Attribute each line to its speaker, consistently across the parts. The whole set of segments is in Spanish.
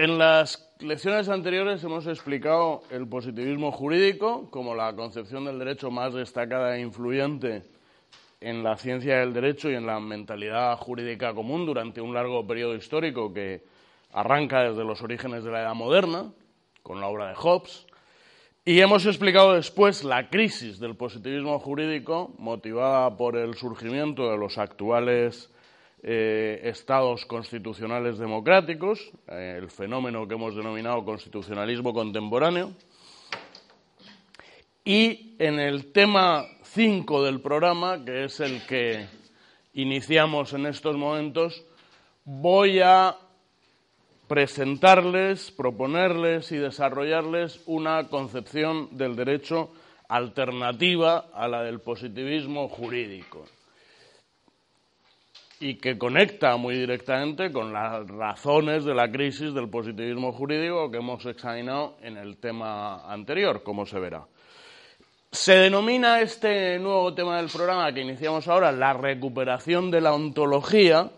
Speaker 1: En las lecciones anteriores hemos explicado el positivismo jurídico como la concepción del derecho más destacada e influyente en la ciencia del derecho y en la mentalidad jurídica común durante un largo periodo histórico que arranca desde los orígenes de la Edad Moderna, con la obra de Hobbes, y hemos explicado después la crisis del positivismo jurídico motivada por el surgimiento de los actuales eh, estados constitucionales democráticos, eh, el fenómeno que hemos denominado constitucionalismo contemporáneo. Y en el tema 5 del programa, que es el que iniciamos en estos momentos, voy a presentarles, proponerles y desarrollarles una concepción del derecho alternativa a la del positivismo jurídico y que conecta muy directamente con las razones de la crisis del positivismo jurídico que hemos examinado en el tema anterior, como se verá. Se denomina este nuevo tema del programa que iniciamos ahora la recuperación de la ontología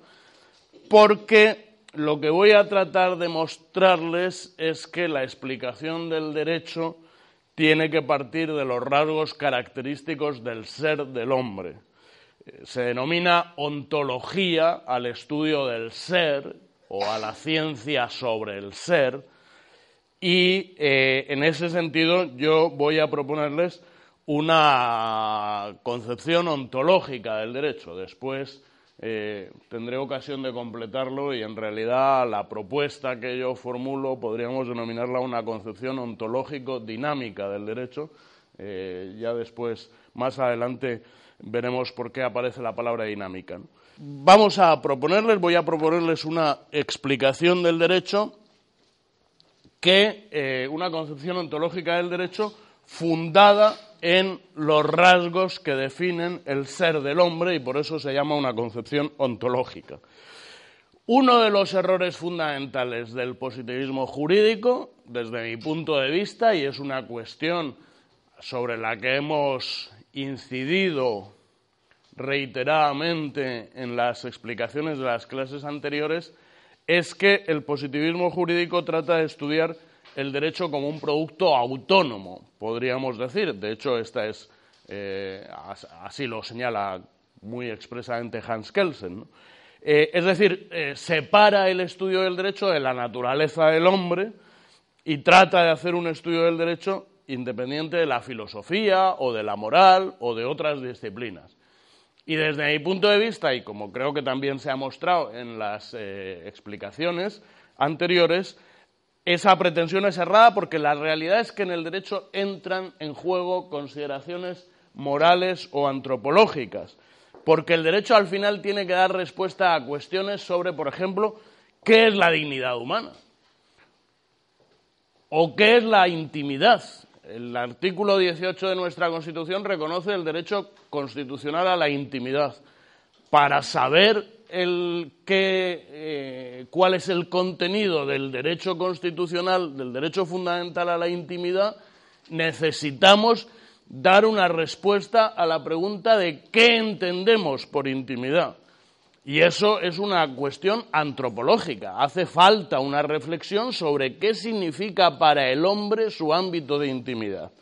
Speaker 1: porque lo que voy a tratar de mostrarles es que la explicación del derecho tiene que partir de los rasgos característicos del ser del hombre se denomina ontología al estudio del ser o a la ciencia sobre el ser y eh, en ese sentido yo voy a proponerles una concepción ontológica del derecho. Después eh, tendré ocasión de completarlo y en realidad la propuesta que yo formulo podríamos denominarla una concepción ontológico-dinámica del derecho. Eh, ya después, más adelante, veremos por qué aparece la palabra dinámica. Vamos a proponerles, voy a proponerles una explicación del derecho que eh, una concepción ontológica del derecho fundada en los rasgos que definen el ser del hombre y por eso se llama una concepción ontológica. Uno de los errores fundamentales del positivismo jurídico, desde mi punto de vista, y es una cuestión sobre la que hemos incidido reiteradamente en las explicaciones de las clases anteriores es que el positivismo jurídico trata de estudiar el derecho como un producto autónomo, podríamos decir. De hecho, esta es eh, así lo señala muy expresamente Hans Kelsen. Eh, es decir, eh, separa el estudio del derecho de la naturaleza del hombre y trata de hacer un estudio del derecho independiente de la filosofía o de la moral o de otras disciplinas. Y desde mi punto de vista, y como creo que también se ha mostrado en las explicaciones anteriores, esa pretensión es errada porque la realidad es que en el derecho entran en juego consideraciones morales o antropológicas, porque el derecho al final tiene que dar respuesta a cuestiones sobre, por ejemplo, qué es la dignidad humana o qué es la intimidad el artículo 18 de nuestra Constitución reconoce el derecho constitucional a la intimidad. Para saber eh, cuál es el contenido del derecho constitucional, del derecho fundamental a la intimidad, necesitamos dar una respuesta a la pregunta de qué entendemos por intimidad. Y eso es una cuestión antropológica. Hace falta una reflexión sobre qué significa para el hombre su ámbito de intimidad.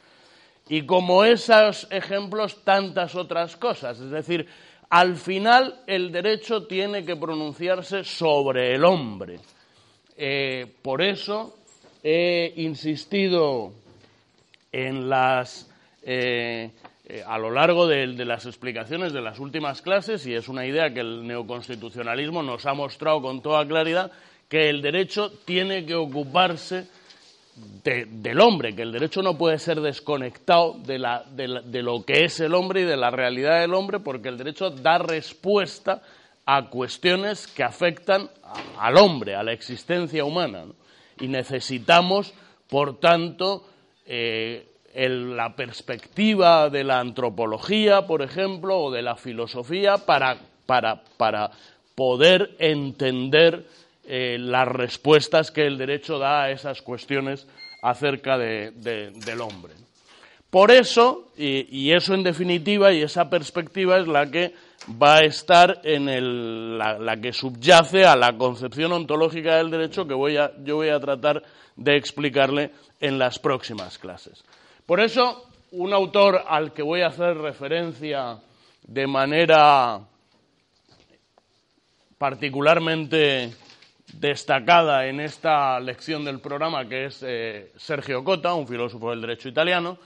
Speaker 1: Y como esos ejemplos, tantas otras cosas. Es decir, al final el derecho tiene que pronunciarse sobre el hombre. Eh, por eso he insistido en las eh, eh, a lo largo de, las explicaciones de las últimas clases, y es una idea que el neoconstitucionalismo nos ha mostrado con toda claridad, que el derecho tiene que ocuparse del hombre, que el derecho no puede ser desconectado de, de, lo que es el hombre y de la realidad del hombre, porque el derecho da respuesta a cuestiones que afectan al hombre, a la existencia humana. Y necesitamos, por tanto, eh, la perspectiva de la antropología, por ejemplo, o de la filosofía para, poder entender eh, las respuestas que el derecho da a esas cuestiones acerca del hombre. Por eso, y, eso en definitiva, y esa perspectiva es la que va a estar en la, que subyace a la concepción ontológica del derecho que yo voy a tratar de explicarle en las próximas clases. Por eso, un autor al que voy a hacer referencia de manera particularmente destacada en esta lección del programa, que es eh, Sergio Cota, un filósofo del derecho italiano,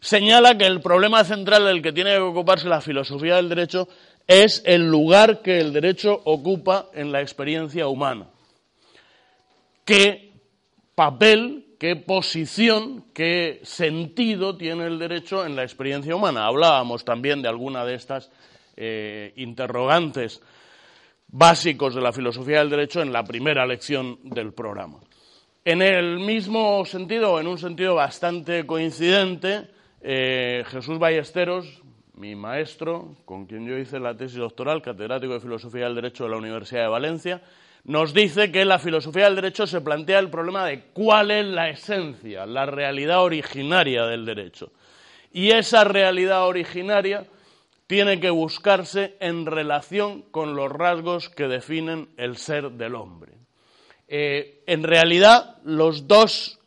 Speaker 1: señala que el problema central del que tiene que ocuparse la filosofía del derecho es el lugar que el derecho ocupa en la experiencia humana. ¿Qué papel, qué posición, qué sentido tiene el derecho en la experiencia humana? Hablábamos también de alguna de estas eh, interrogantes básicos de la filosofía del derecho en la primera lección del programa. En el mismo sentido, en un sentido bastante coincidente, eh, Jesús Ballesteros, mi maestro, con quien yo hice la tesis doctoral, catedrático de Filosofía del Derecho de la Universidad de Valencia, nos dice que la filosofía del derecho se plantea el problema de cuál es la esencia, la realidad originaria del derecho. Y esa realidad originaria tiene que buscarse en relación con los rasgos que definen el ser del hombre. Eh, en realidad, los dos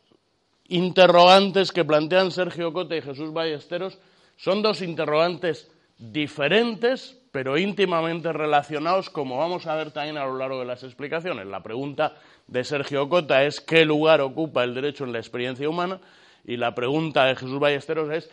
Speaker 1: interrogantes que plantean Sergio Cota y Jesús Ballesteros son dos interrogantes diferentes, pero íntimamente relacionados, como vamos a ver también a lo largo de las explicaciones. La pregunta de Sergio Cota es qué lugar ocupa el derecho en la experiencia humana y la pregunta de Jesús Ballesteros es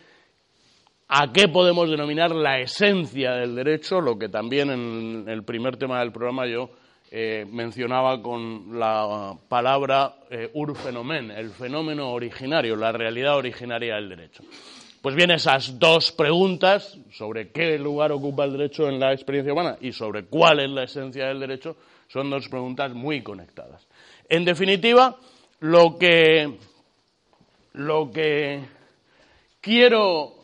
Speaker 1: a qué podemos denominar la esencia del derecho, lo que también en el primer tema del programa yo eh, mencionaba con la palabra eh, urfenomen, el fenómeno originario, la realidad originaria del derecho. Pues bien, esas dos preguntas sobre qué lugar ocupa el derecho en la experiencia humana y sobre cuál es la esencia del derecho son dos preguntas muy conectadas. En definitiva, lo que, lo que quiero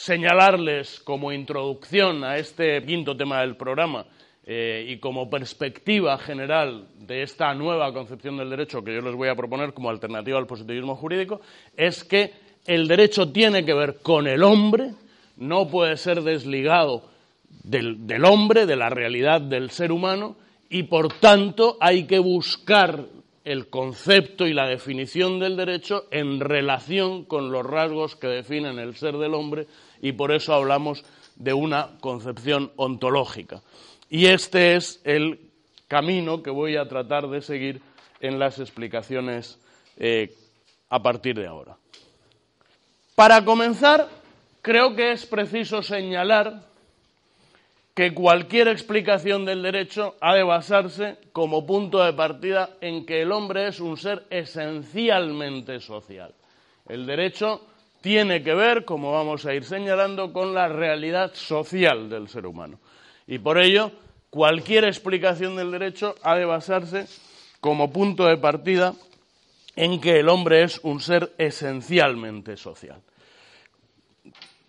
Speaker 1: señalarles como introducción a este quinto tema del programa eh, y como perspectiva general de esta nueva concepción del derecho que yo les voy a proponer como alternativa al positivismo jurídico, es que el derecho tiene que ver con el hombre, no puede ser desligado del, del hombre, de la realidad del ser humano, y por tanto hay que buscar el concepto y la definición del derecho en relación con los rasgos que definen el ser del hombre y por eso hablamos de una concepción ontológica. Y este es el camino que voy a tratar de seguir en las explicaciones eh, a partir de ahora. Para comenzar, creo que es preciso señalar que cualquier explicación del derecho ha de basarse como punto de partida en que el hombre es un ser esencialmente social. El derecho tiene que ver, como vamos a ir señalando, con la realidad social del ser humano. Y por ello, cualquier explicación del derecho ha de basarse como punto de partida en que el hombre es un ser esencialmente social.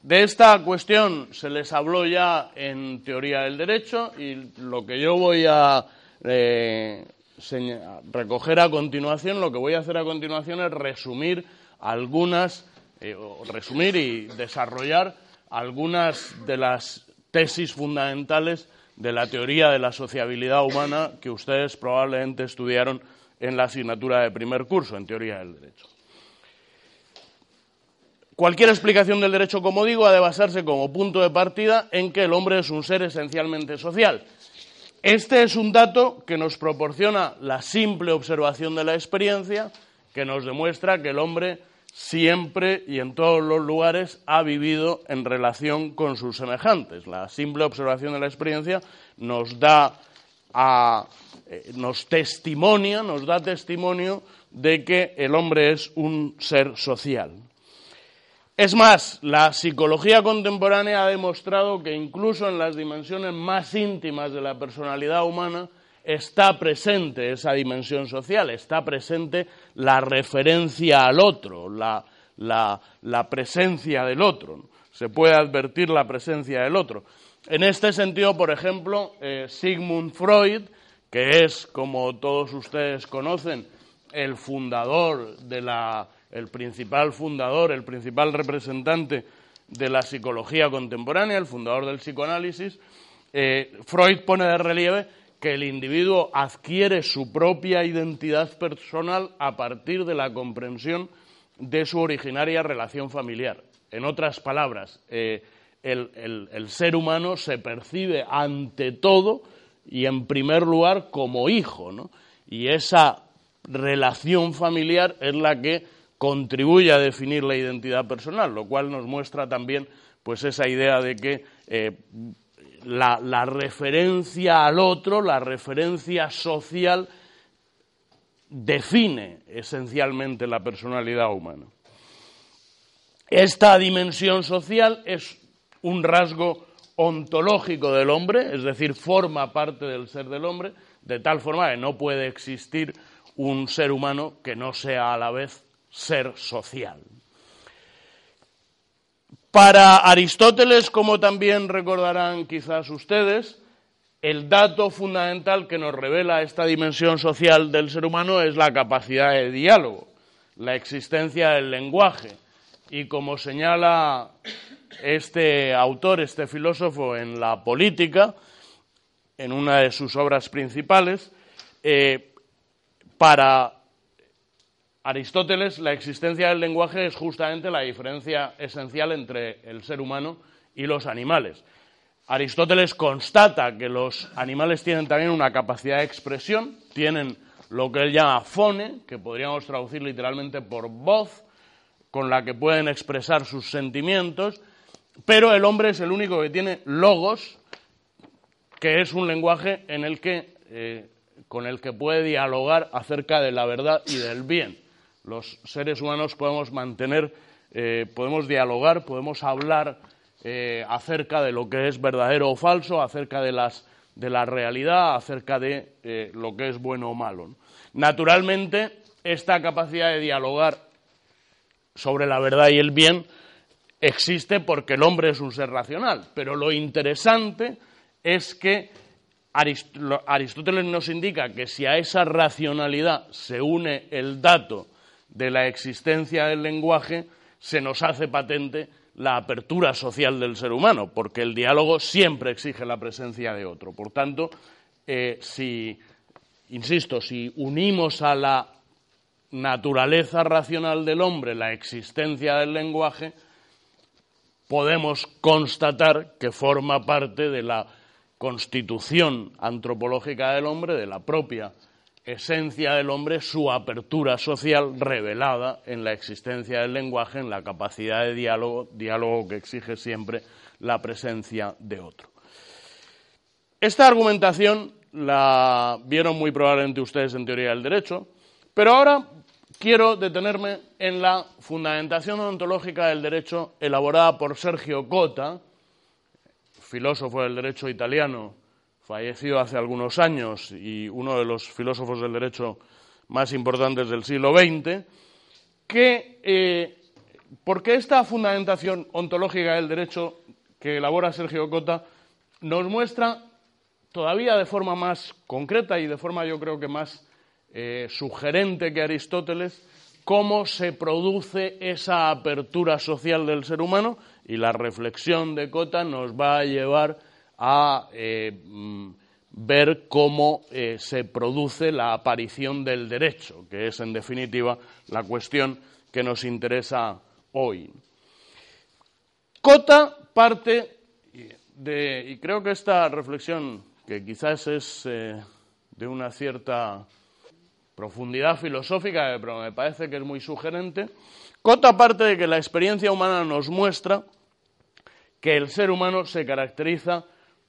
Speaker 1: De esta cuestión se les habló ya en teoría del derecho y lo que yo voy a eh, recoger a continuación, lo que voy a hacer a continuación es resumir algunas, eh, resumir y desarrollar algunas de las tesis fundamentales de la teoría de la sociabilidad humana que ustedes probablemente estudiaron en la asignatura de primer curso, en teoría del derecho. Cualquier explicación del derecho, como digo, ha de basarse como punto de partida en que el hombre es un ser esencialmente social. Este es un dato que nos proporciona la simple observación de la experiencia, que nos demuestra que el hombre siempre y en todos los lugares ha vivido en relación con sus semejantes. La simple observación de la experiencia nos da eh, nos testimonia, nos da testimonio de que el hombre es un ser social. Es más, la psicología contemporánea ha demostrado que incluso en las dimensiones más íntimas de la personalidad humana está presente esa dimensión social, está presente la referencia al otro, la, presencia del otro. Se puede advertir la presencia del otro. En este sentido, por ejemplo, eh, Sigmund Freud, que es, como todos ustedes conocen, el fundador de la, el principal fundador, el principal representante de la psicología contemporánea, el fundador del psicoanálisis, eh, Freud pone de relieve que el individuo adquiere su propia identidad personal a partir de la comprensión de su originaria relación familiar. En otras palabras, eh, el, ser humano se percibe ante todo y en primer lugar como hijo, ¿no? Y esa relación familiar es la que contribuye a definir la identidad personal, lo cual nos muestra también pues esa idea de que eh, la, referencia al otro, la referencia social, define esencialmente la personalidad humana. Esta dimensión social es un rasgo ontológico del hombre, es decir, forma parte del ser del hombre, de tal forma que no puede existir un ser humano que no sea a la vez ser social. Para Aristóteles, como también recordarán quizás ustedes, el dato fundamental que nos revela esta dimensión social del ser humano es la capacidad de diálogo, la existencia del lenguaje. Y como señala este autor, este filósofo en la política, en una de sus obras principales, eh, para Aristóteles, la existencia del lenguaje es justamente la diferencia esencial entre el ser humano y los animales. Aristóteles constata que los animales tienen también una capacidad de expresión, tienen lo que él llama fone, que podríamos traducir literalmente por voz, con la que pueden expresar sus sentimientos, pero el hombre es el único que tiene logos, que es un lenguaje en el que, eh, con el que puede dialogar acerca de la verdad y del bien los seres humanos podemos mantener, eh, podemos dialogar, podemos hablar eh, acerca de lo que es verdadero o falso, acerca de, las, de la realidad, acerca de eh, lo que es bueno o malo. Naturalmente, esta capacidad de dialogar sobre la verdad y el bien existe porque el hombre es un ser racional, pero lo interesante es que Aristóteles nos indica que si a esa racionalidad se une el dato de la existencia del lenguaje, se nos hace patente la apertura social del ser humano, porque el diálogo siempre exige la presencia de otro. Por tanto, eh, si, insisto, si unimos a la naturaleza racional del hombre la existencia del lenguaje, podemos constatar que forma parte de la constitución antropológica del hombre, de la propia esencia del hombre su apertura social revelada en la existencia del lenguaje, en la capacidad de diálogo, diálogo que exige siempre la presencia de otro. Esta argumentación la vieron muy probablemente ustedes en teoría del derecho, pero ahora quiero detenerme en la fundamentación ontológica del derecho elaborada por Sergio Cota, filósofo del derecho italiano fallecido hace algunos años y uno de los filósofos del derecho más importantes del siglo XX, que, eh, porque esta fundamentación ontológica del derecho que elabora Sergio Cota nos muestra todavía de forma más concreta y de forma yo creo que más eh, sugerente que Aristóteles cómo se produce esa apertura social del ser humano y la reflexión de Cota nos va a llevar a eh, mm, ver cómo eh, se produce la aparición del derecho, que es en definitiva la cuestión que nos interesa hoy. Cota parte de, y creo que esta reflexión, que quizás es eh, de una cierta profundidad filosófica, pero me parece que es muy sugerente, Cota parte de que la experiencia humana nos muestra que el ser humano se caracteriza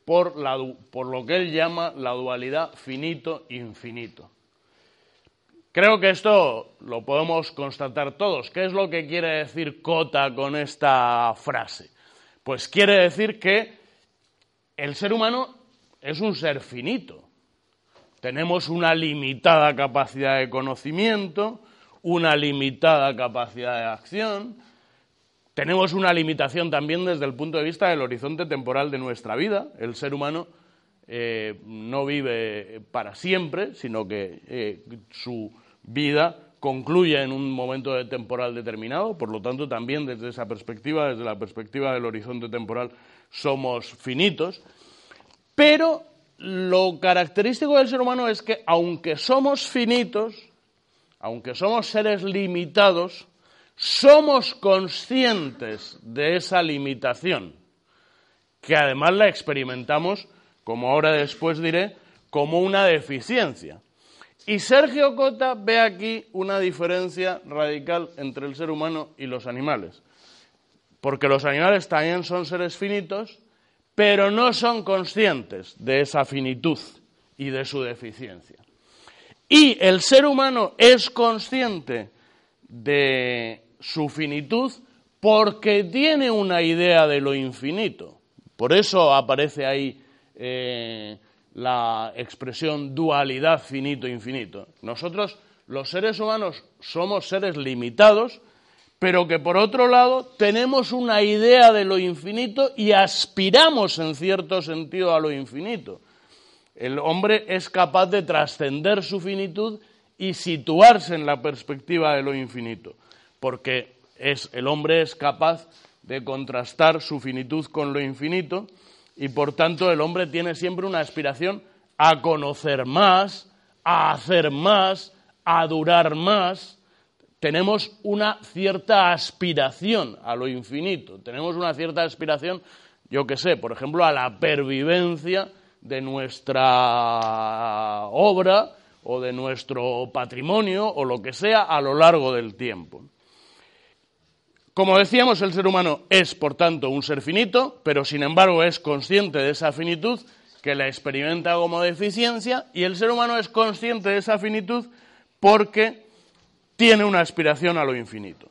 Speaker 1: por, lo que él llama la dualidad finito-infinito. Creo que esto lo podemos constatar todos. ¿Qué es lo que quiere decir Cota con esta frase? Pues quiere decir que el ser humano es un ser finito. Tenemos una limitada capacidad de conocimiento, una limitada capacidad de acción, tenemos una limitación también desde el punto de vista del horizonte temporal de nuestra vida. El ser humano eh, no vive para siempre, sino que eh, su vida concluye en un momento de temporal determinado, por lo tanto también desde esa perspectiva, desde la perspectiva del horizonte temporal, somos finitos, pero lo característico del ser humano es que aunque somos finitos, aunque somos seres limitados, somos conscientes de esa limitación, que además la experimentamos, como ahora después diré, como una deficiencia. Y Sergio Cota ve aquí una diferencia radical entre el ser humano y los animales. Porque los animales también son seres finitos, pero no son conscientes de esa finitud y de su deficiencia. Y el ser humano es consciente de su finitud porque tiene una idea de lo infinito. Por eso aparece ahí eh, la expresión dualidad finito-infinito. Nosotros, los seres humanos, somos seres limitados, pero que por otro lado tenemos una idea de lo infinito y aspiramos en cierto sentido a lo infinito. El hombre es capaz de trascender su finitud y situarse en la perspectiva de lo infinito, porque es, el hombre es capaz de contrastar su finitud con lo infinito y por tanto el hombre tiene siempre una aspiración a conocer más, a hacer más, a durar más. Tenemos una cierta aspiración a lo infinito, tenemos una cierta aspiración, yo qué sé, por ejemplo, a la pervivencia de nuestra obra o de nuestro patrimonio o lo que sea a lo largo del tiempo. Como decíamos, el ser humano es, por tanto, un ser finito, pero sin embargo es consciente de esa finitud que la experimenta como deficiencia y el ser humano es consciente de esa finitud porque tiene una aspiración a lo infinito.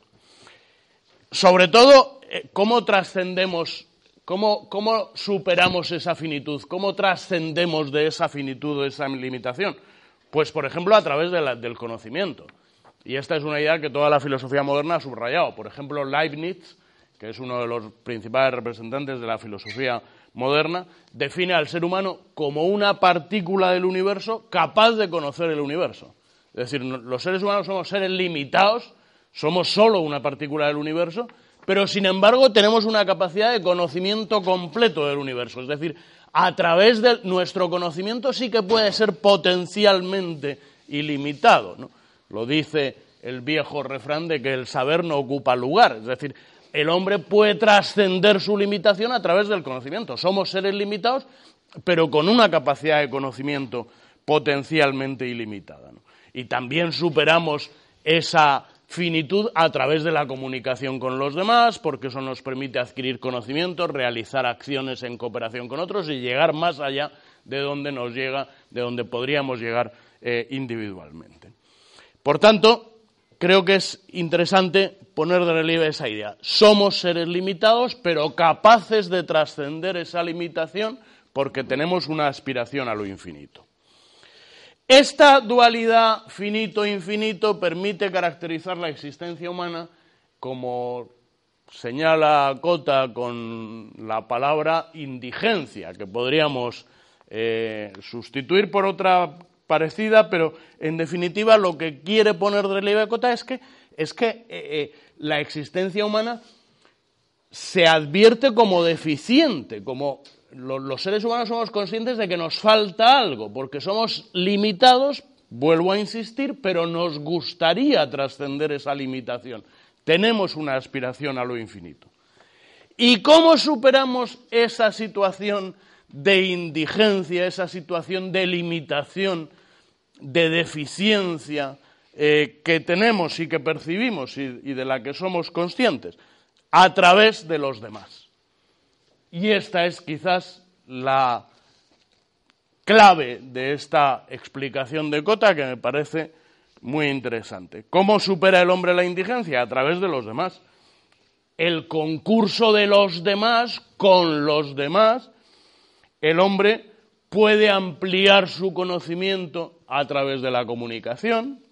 Speaker 1: Sobre todo, eh, ¿cómo trascendemos, cómo, cómo, superamos esa finitud? ¿Cómo trascendemos de esa finitud, de esa limitación? Pues, por ejemplo, a través del conocimiento. Y esta es una idea que toda la filosofía moderna ha subrayado. Por ejemplo, Leibniz, que es uno de los principales representantes de la filosofía moderna, define al ser humano como una partícula del universo capaz de conocer el universo. Es decir, los seres humanos somos seres limitados, somos solo una partícula del universo, pero sin embargo tenemos una capacidad de conocimiento completo del universo. Es decir, a través de nuestro conocimiento sí que puede ser potencialmente ilimitado. ¿no? Lo dice el viejo refrán de que el saber no ocupa lugar. Es decir, el hombre puede trascender su limitación a través del conocimiento. Somos seres limitados, pero con una capacidad de conocimiento potencialmente ilimitada. Y también superamos esa finitud a través de la comunicación con los demás, porque eso nos permite adquirir conocimientos, realizar acciones en cooperación con otros y llegar más allá de donde nos llega, de donde podríamos llegar eh, individualmente. Por tanto, creo que es interesante poner de relieve esa idea. Somos seres limitados, pero capaces de trascender esa limitación porque tenemos una aspiración a lo infinito. Esta dualidad finito-infinito permite caracterizar la existencia humana como señala Cota con la palabra indigencia, que podríamos eh, sustituir por otra parecida, pero en definitiva lo que quiere poner de relieve Cota es que, es que eh, eh, la existencia humana se advierte como deficiente, como los seres humanos somos conscientes de que nos falta algo, porque somos limitados, vuelvo a insistir, pero nos gustaría trascender esa limitación. Tenemos una aspiración a lo infinito. ¿Y cómo superamos esa situación de indigencia, esa situación de limitación de deficiencia eh, que tenemos y que percibimos y, y de la que somos conscientes a través de los demás. Y esta es quizás la clave de esta explicación de Cota que me parece muy interesante. ¿Cómo supera el hombre la indigencia? A través de los demás. El concurso de los demás con los demás, el hombre puede ampliar su conocimiento a través de la comunicación,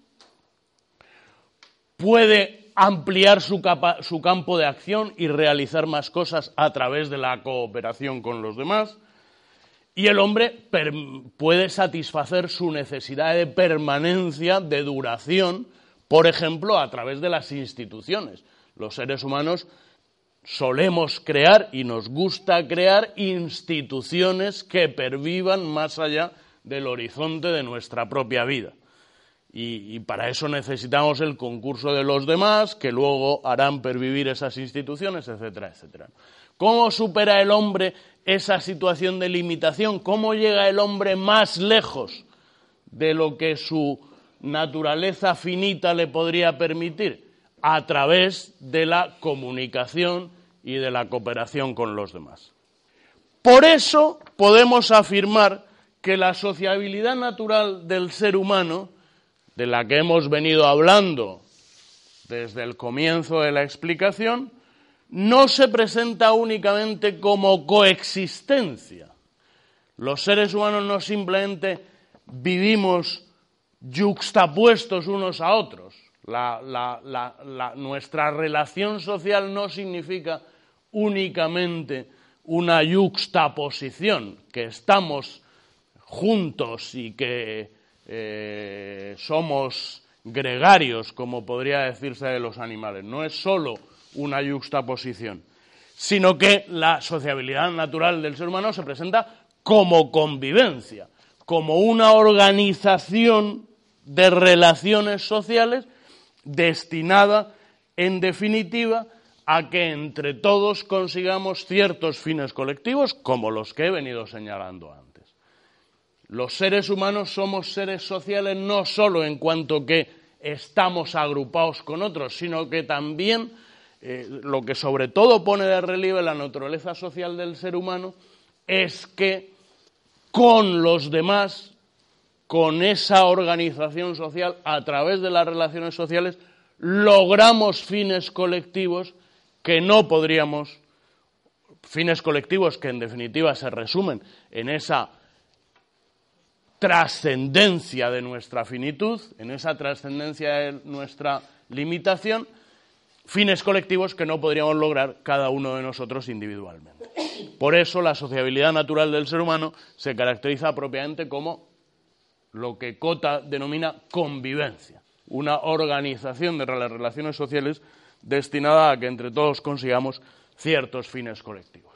Speaker 1: puede ampliar su, campo de acción y realizar más cosas a través de la cooperación con los demás, y el hombre puede satisfacer su necesidad de permanencia, de duración, por ejemplo, a través de las instituciones. Los seres humanos solemos crear y nos gusta crear instituciones que pervivan más allá del horizonte de nuestra propia vida. Y, para eso necesitamos el concurso de los demás, que luego harán pervivir esas instituciones, etcétera, etcétera. ¿Cómo supera el hombre esa situación de limitación? ¿Cómo llega el hombre más lejos de lo que su naturaleza finita le podría permitir? A través de la comunicación y de la cooperación con los demás. Por eso podemos afirmar que la sociabilidad natural del ser humano, de la que hemos venido hablando desde el comienzo de la explicación, no se presenta únicamente como coexistencia. Los seres humanos no simplemente vivimos yuxtapuestos unos a otros. nuestra relación social no significa únicamente una yuxtaposición, que estamos juntos y que eh, somos gregarios, como podría decirse de los animales. No es solo una yuxtaposición, sino que la sociabilidad natural del ser humano se presenta como convivencia, como una organización de relaciones sociales destinada, en definitiva, a que entre todos consigamos ciertos fines colectivos, como los que he venido señalando antes. Los seres humanos somos seres sociales no solo en cuanto que estamos agrupados con otros, sino que también eh, lo que sobre todo pone de relieve la naturaleza social del ser humano es que con los demás, con esa organización social, a través de las relaciones sociales, logramos fines colectivos que no podríamos, fines colectivos que en definitiva se resumen en esa trascendencia de nuestra finitud, en esa trascendencia de nuestra limitación, fines colectivos que no podríamos lograr cada uno de nosotros individualmente. Por eso la sociabilidad natural del ser humano se caracteriza propiamente como lo que Cota denomina convivencia, una organización de las relaciones sociales destinada a que entre todos consigamos ciertos fines colectivos.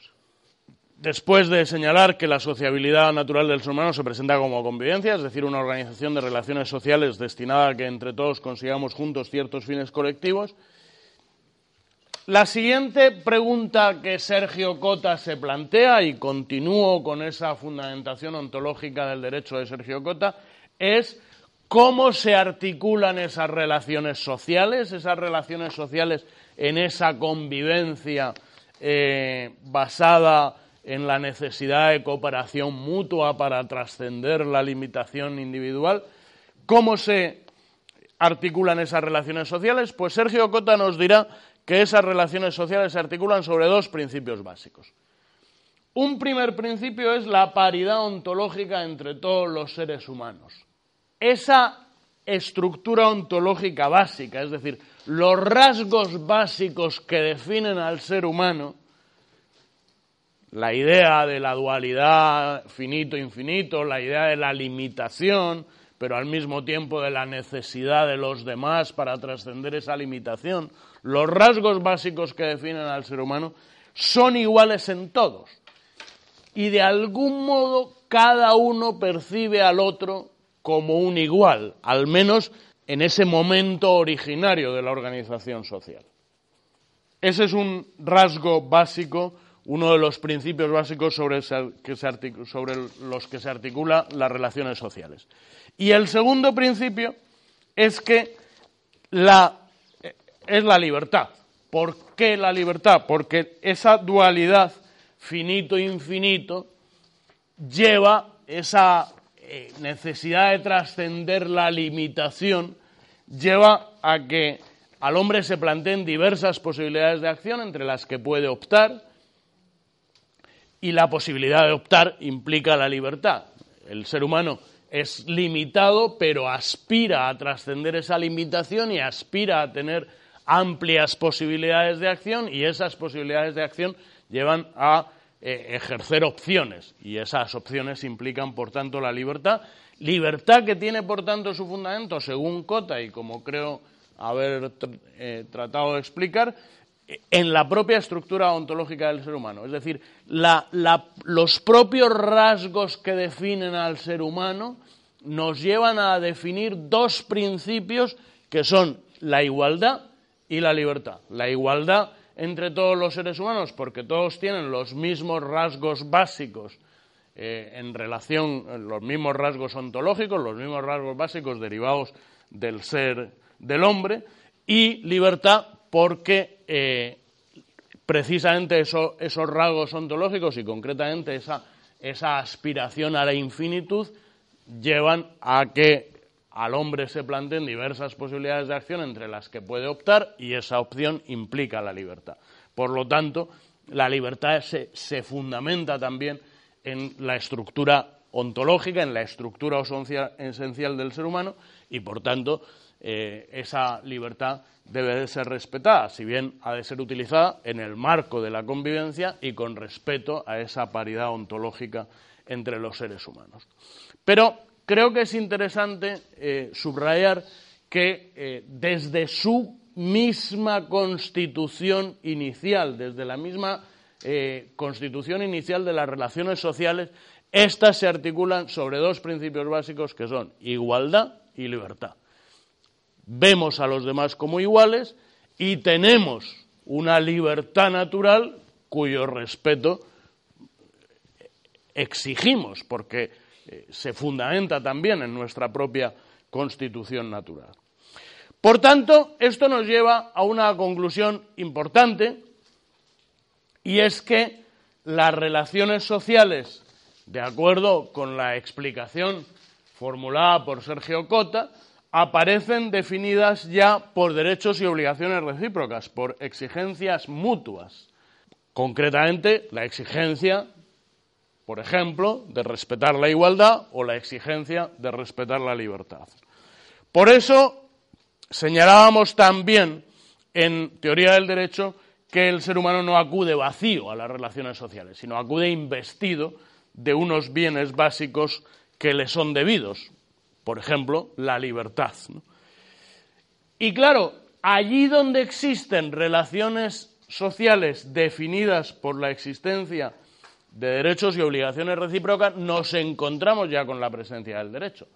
Speaker 1: Después de señalar que la sociabilidad natural del ser humano se presenta como convivencia, es decir, una organización de relaciones sociales destinada a que entre todos consigamos juntos ciertos fines colectivos, la siguiente pregunta que Sergio Cota se plantea, y continúo con esa fundamentación ontológica del derecho de Sergio Cota, es cómo se articulan esas relaciones sociales, esas relaciones sociales en esa convivencia eh, basada en la necesidad de cooperación mutua para trascender la limitación individual. ¿Cómo se articulan esas relaciones sociales? Pues Sergio Cota nos dirá que esas relaciones sociales se articulan sobre dos principios básicos. Un primer principio es la paridad ontológica entre todos los seres humanos esa estructura ontológica básica, es decir, los rasgos básicos que definen al ser humano, la idea de la dualidad finito-infinito, la idea de la limitación, pero al mismo tiempo de la necesidad de los demás para trascender esa limitación, los rasgos básicos que definen al ser humano son iguales en todos. Y de algún modo cada uno percibe al otro como un igual, al menos en ese momento originario de la organización social. Ese es un rasgo básico, uno de los principios básicos sobre, los que se articulan las relaciones sociales. Y el segundo principio es que la, es la libertad. ¿Por qué la libertad? Porque esa dualidad finito-infinito lleva esa eh, necesidad de trascender la limitación lleva a que al hombre se planteen diversas posibilidades de acción entre las que puede optar y la posibilidad de optar implica la libertad. El ser humano es limitado, pero aspira a trascender esa limitación y aspira a tener amplias posibilidades de acción y esas posibilidades de acción llevan a ejercer opciones y esas opciones implican, por tanto, la libertad. Libertad que tiene, por tanto, su fundamento, según Cota y como creo haber tratado de explicar, en la propia estructura ontológica del ser humano. Es decir, los propios rasgos que definen al ser humano nos llevan a definir dos principios que son la igualdad y la libertad. La igualdad entre todos los seres humanos porque todos tienen los mismos rasgos básicos eh, en relación, los mismos rasgos ontológicos, los mismos rasgos básicos derivados del ser del hombre y libertad porque eh, precisamente esos rasgos ontológicos y concretamente esa, aspiración a la infinitud llevan a que al hombre se planteen diversas posibilidades de acción entre las que puede optar y esa opción implica la libertad. Por lo tanto, la libertad se, se fundamenta también en la estructura ontológica, en la estructura esencial del ser humano y, por tanto, eh, esa libertad debe de ser respetada, si bien ha de ser utilizada en el marco de la convivencia y con respeto a esa paridad ontológica entre los seres humanos. Pero creo que es interesante eh, subrayar que eh, desde su misma constitución inicial, desde la misma constitución inicial de las relaciones sociales, estas se articulan sobre dos principios básicos que son igualdad y libertad vemos a los demás como iguales y tenemos una libertad natural cuyo respeto exigimos, porque eh, se fundamenta también en nuestra propia constitución natural. Por tanto, esto nos lleva a una conclusión importante, y es que las relaciones sociales, de acuerdo con la explicación formulada por Sergio Cota, aparecen definidas ya por derechos y obligaciones recíprocas, por exigencias mutuas. Concretamente, la exigencia, por ejemplo, de respetar la igualdad o la exigencia de respetar la libertad. Por eso señalábamos también en teoría del derecho que el ser humano no acude vacío a las relaciones sociales, sino acude investido de unos bienes básicos que le son debidos, por ejemplo, la libertad. Y claro, allí donde existen relaciones sociales definidas por la existencia de derechos y obligaciones recíprocas, nos encontramos ya con la presencia del derecho.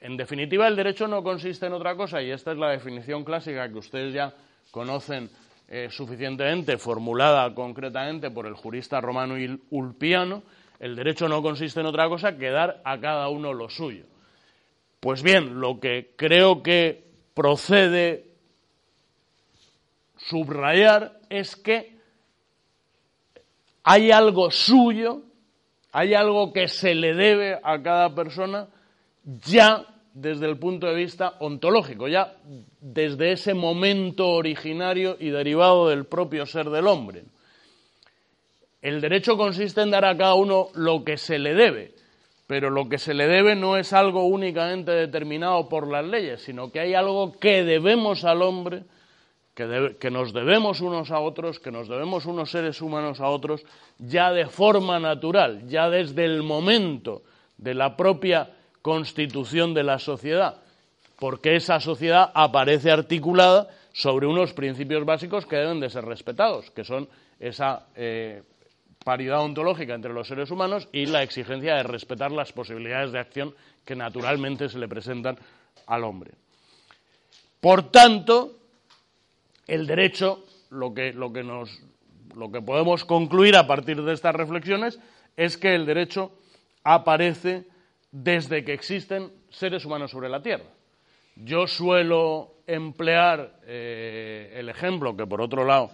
Speaker 1: En definitiva, el derecho no consiste en otra cosa, y esta es la definición clásica que ustedes ya conocen eh, suficientemente, formulada concretamente por el jurista romano Ulpiano, el derecho no consiste en otra cosa que dar a cada uno lo suyo. Pues bien, lo que creo que procede subrayar es que hay algo suyo, hay algo que se le debe a cada persona ya desde el punto de vista ontológico, ya desde ese momento originario y derivado del propio ser del hombre. El derecho consiste en dar a cada uno lo que se le debe, pero lo que se le debe no es algo únicamente determinado por las leyes, sino que hay algo que debemos al hombre, que, nos debemos unos a otros, que nos debemos unos seres humanos a otros, ya de forma natural, ya desde el momento de la propia constitución de la sociedad, porque esa sociedad aparece articulada sobre unos principios básicos que deben de ser respetados, que son esa eh, paridad ontológica entre los seres humanos y la exigencia de respetar las posibilidades de acción que naturalmente se le presentan al hombre. Por tanto, el derecho, lo que, lo que, nos, lo que podemos concluir a partir de estas reflexiones es que el derecho aparece desde que existen seres humanos sobre la Tierra. Yo suelo emplear eh, el ejemplo que, por otro lado,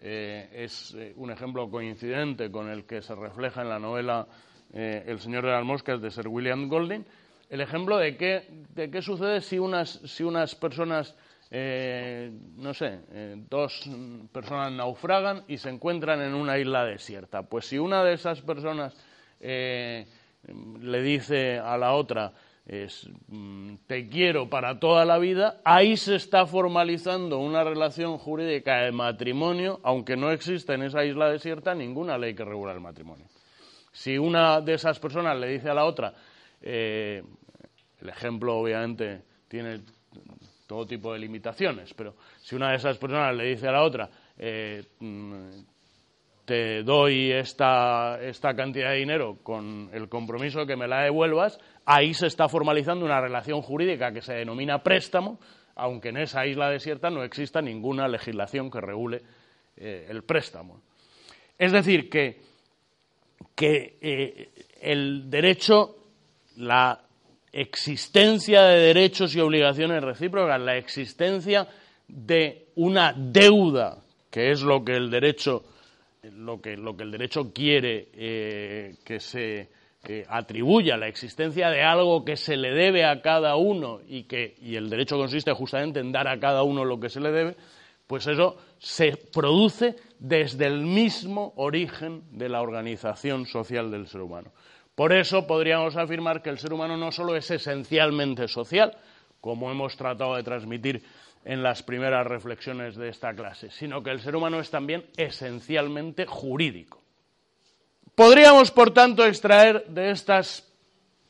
Speaker 1: eh, es eh, un ejemplo coincidente con el que se refleja en la novela eh, El Señor de las Moscas de Sir William Golding, el ejemplo de qué, de qué sucede si unas, si unas personas, no sé, dos personas naufragan y se encuentran en una isla desierta. Pues si una de esas personas le dice a la otra, es mm, te quiero para toda la vida, ahí se está formalizando una relación jurídica de matrimonio, aunque no existe en esa isla desierta ninguna ley que regula el matrimonio. Si una de esas personas le dice a la otra, eh, el ejemplo obviamente tiene todo tipo de limitaciones, pero si una de esas personas le dice a la otra, eh, mm, te doy esta, esta cantidad de dinero con el compromiso de que me la devuelvas, ahí se está formalizando una relación jurídica que se denomina préstamo, aunque en esa isla desierta no exista ninguna legislación que regule eh, el préstamo. Es decir, que, que eh, el derecho, la existencia de derechos y obligaciones recíprocas, la existencia de una deuda, que es lo que el derecho lo que, lo que el derecho quiere eh, que se eh, atribuya, la existencia de algo que se le debe a cada uno y que y el derecho consiste justamente en dar a cada uno lo que se le debe, pues eso se produce desde el mismo origen de la organización social del ser humano. Por eso podríamos afirmar que el ser humano no solo es esencialmente social, como hemos tratado de transmitir en las primeras reflexiones de esta clase, sino que el ser humano es también esencialmente jurídico. Podríamos, por tanto, extraer de estas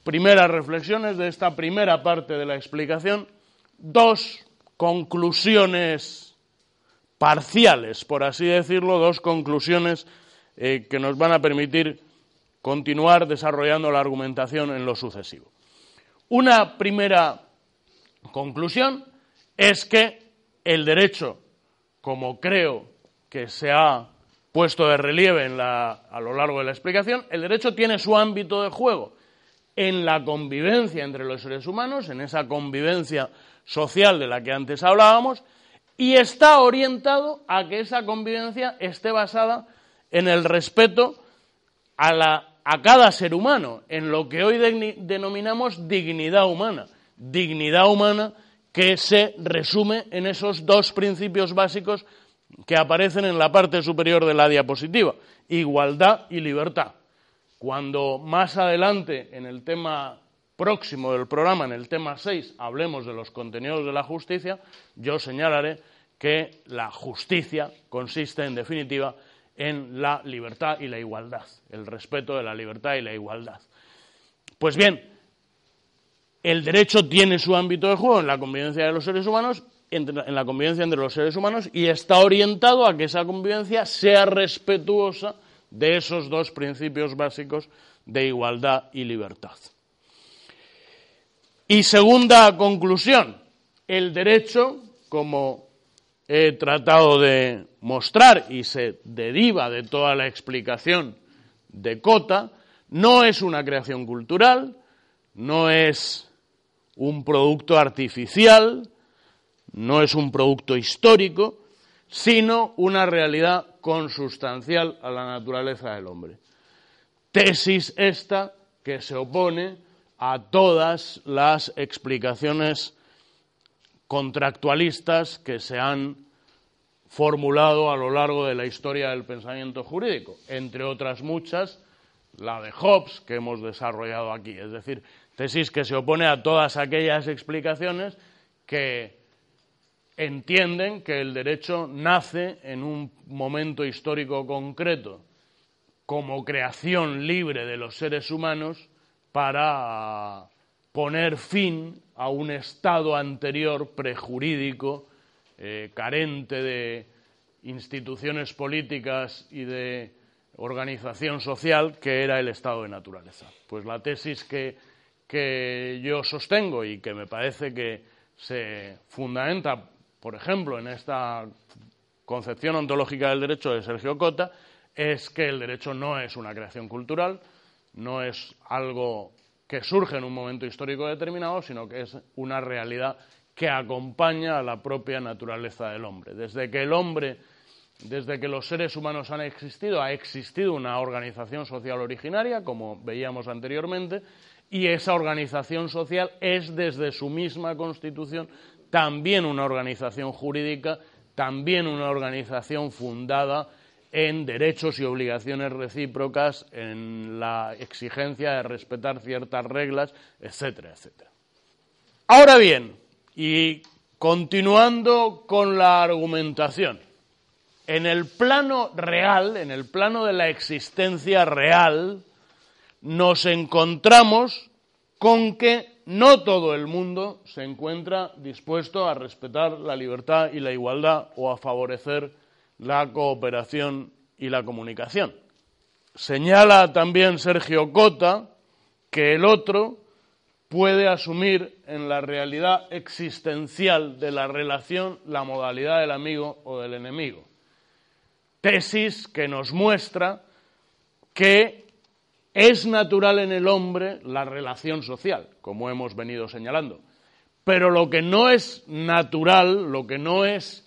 Speaker 1: primeras reflexiones, de esta primera parte de la explicación, dos conclusiones parciales, por así decirlo, dos conclusiones eh, que nos van a permitir continuar desarrollando la argumentación en lo sucesivo. Una primera conclusión es que el derecho, como creo que se ha puesto de relieve a lo largo de la explicación, el derecho tiene su ámbito de juego en la convivencia entre los seres humanos, en esa convivencia social de la que antes hablábamos, y está orientado a que esa convivencia esté basada en el respeto a, a cada ser humano, en lo que hoy denominamos dignidad humana. Dignidad humana que se resume en esos dos principios básicos que aparecen en la parte superior de la diapositiva, igualdad y libertad. Cuando más adelante, en el tema próximo del programa, en el tema 6, hablemos de los contenidos de la justicia, yo señalaré que la justicia consiste, en definitiva, en la libertad y la igualdad, el respeto de la libertad y la igualdad. Pues bien, el derecho tiene su ámbito de juego en la convivencia de los seres humanos, en la convivencia entre los seres humanos, y está orientado a que esa convivencia sea respetuosa de esos dos principios básicos de igualdad y libertad. Y segunda conclusión, el derecho, como he tratado de mostrar y se deriva de toda la explicación de Cota, no es una creación cultural, no es un producto artificial, no es un producto histórico, sino una realidad consustancial a la naturaleza del hombre. Tesis esta que se opone a todas las explicaciones contractualistas que se han formulado a lo largo de la historia del pensamiento jurídico, entre otras muchas, la de Hobbes que hemos desarrollado aquí. Es decir, tesis que se opone a todas aquellas explicaciones que entienden que el derecho nace en un momento histórico concreto como creación libre de los seres humanos para poner fin a un estado anterior prejurídico, eh, carente de instituciones políticas y de organización social, que era el estado de naturaleza. Pues la tesis que que yo sostengo y que me parece que se fundamenta, por ejemplo, en esta concepción ontológica del derecho de Sergio Cota, es que el derecho no es una creación cultural, no es algo que surge en un momento histórico determinado, sino que es una realidad que acompaña a la propia naturaleza del hombre. Desde que el hombre, desde que los seres humanos han existido, ha existido una organización social originaria, como veíamos anteriormente, y esa organización social es desde su misma constitución también una organización jurídica, también una organización fundada en derechos y obligaciones recíprocas, en la exigencia de respetar ciertas reglas, etcétera, etcétera. Ahora bien, y continuando con la argumentación, en el plano real, en el plano de la existencia real, nos encontramos con que no todo el mundo se encuentra dispuesto a respetar la libertad y la igualdad o a favorecer la cooperación y la comunicación. Señala también Sergio Cota que el otro puede asumir en la realidad existencial de la relación la modalidad del amigo o del enemigo tesis que nos muestra que es natural en el hombre la relación social, como hemos venido señalando. Pero lo que no es natural, lo que no es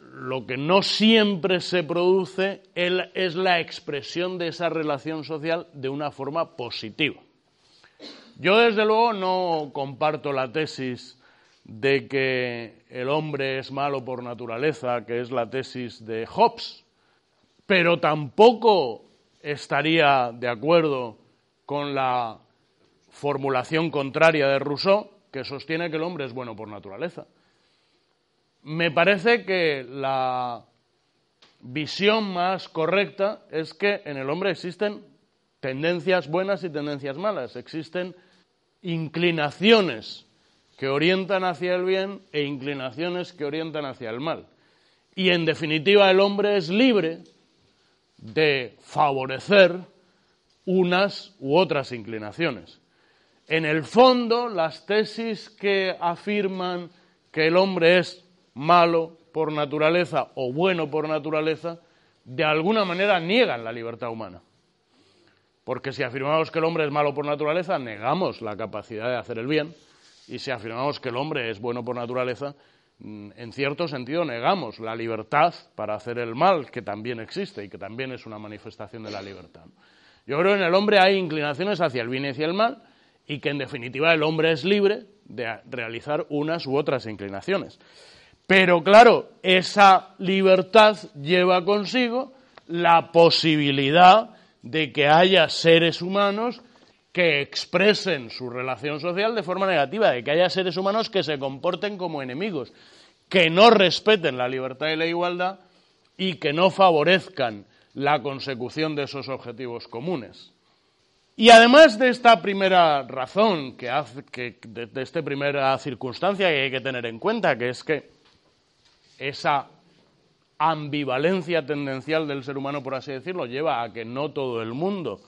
Speaker 1: lo que no siempre se produce es la expresión de esa relación social de una forma positiva. Yo, desde luego, no comparto la tesis de que el hombre es malo por naturaleza, que es la tesis de Hobbes, pero tampoco estaría de acuerdo con la formulación contraria de Rousseau, que sostiene que el hombre es bueno por naturaleza. Me parece que la visión más correcta es que en el hombre existen tendencias buenas y tendencias malas, existen inclinaciones que orientan hacia el bien e inclinaciones que orientan hacia el mal. Y en definitiva el hombre es libre de favorecer unas u otras inclinaciones. En el fondo, las tesis que afirman que el hombre es malo por naturaleza o bueno por naturaleza, de alguna manera niegan la libertad humana. Porque si afirmamos que el hombre es malo por naturaleza, negamos la capacidad de hacer el bien, y si afirmamos que el hombre es bueno por naturaleza, en cierto sentido negamos la libertad para hacer el mal, que también existe y que también es una manifestación de la libertad. Yo creo que en el hombre hay inclinaciones hacia el bien y hacia el mal y que en definitiva el hombre es libre de realizar unas u otras inclinaciones. Pero claro, esa libertad lleva consigo la posibilidad de que haya seres humanos que expresen su relación social de forma negativa, de que haya seres humanos que se comporten como enemigos, que no respeten la libertad y la igualdad y que no favorezcan la consecución de esos objetivos comunes. Y además de esta primera razón, que hace, que, de, de esta primera circunstancia que hay que tener en cuenta, que es que esa ambivalencia tendencial del ser humano, por así decirlo, lleva a que no todo el mundo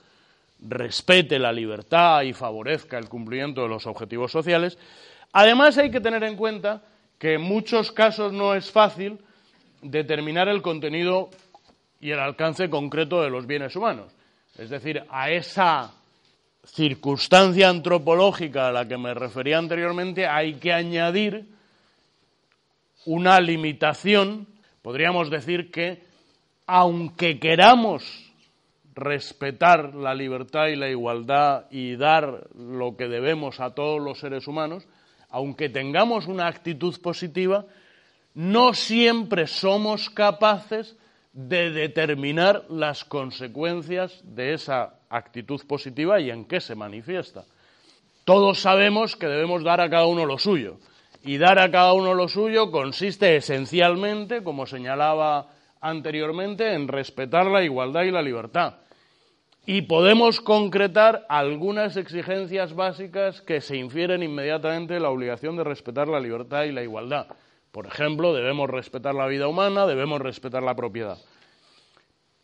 Speaker 1: respete la libertad y favorezca el cumplimiento de los objetivos sociales. Además, hay que tener en cuenta que en muchos casos no es fácil determinar el contenido y el alcance concreto de los bienes humanos. Es decir, a esa circunstancia antropológica a la que me refería anteriormente hay que añadir una limitación, podríamos decir que, aunque queramos respetar la libertad y la igualdad y dar lo que debemos a todos los seres humanos, aunque tengamos una actitud positiva, no siempre somos capaces de determinar las consecuencias de esa actitud positiva y en qué se manifiesta. Todos sabemos que debemos dar a cada uno lo suyo. Y dar a cada uno lo suyo consiste esencialmente, como señalaba anteriormente, en respetar la igualdad y la libertad y podemos concretar algunas exigencias básicas que se infieren inmediatamente la obligación de respetar la libertad y la igualdad. Por ejemplo, debemos respetar la vida humana, debemos respetar la propiedad.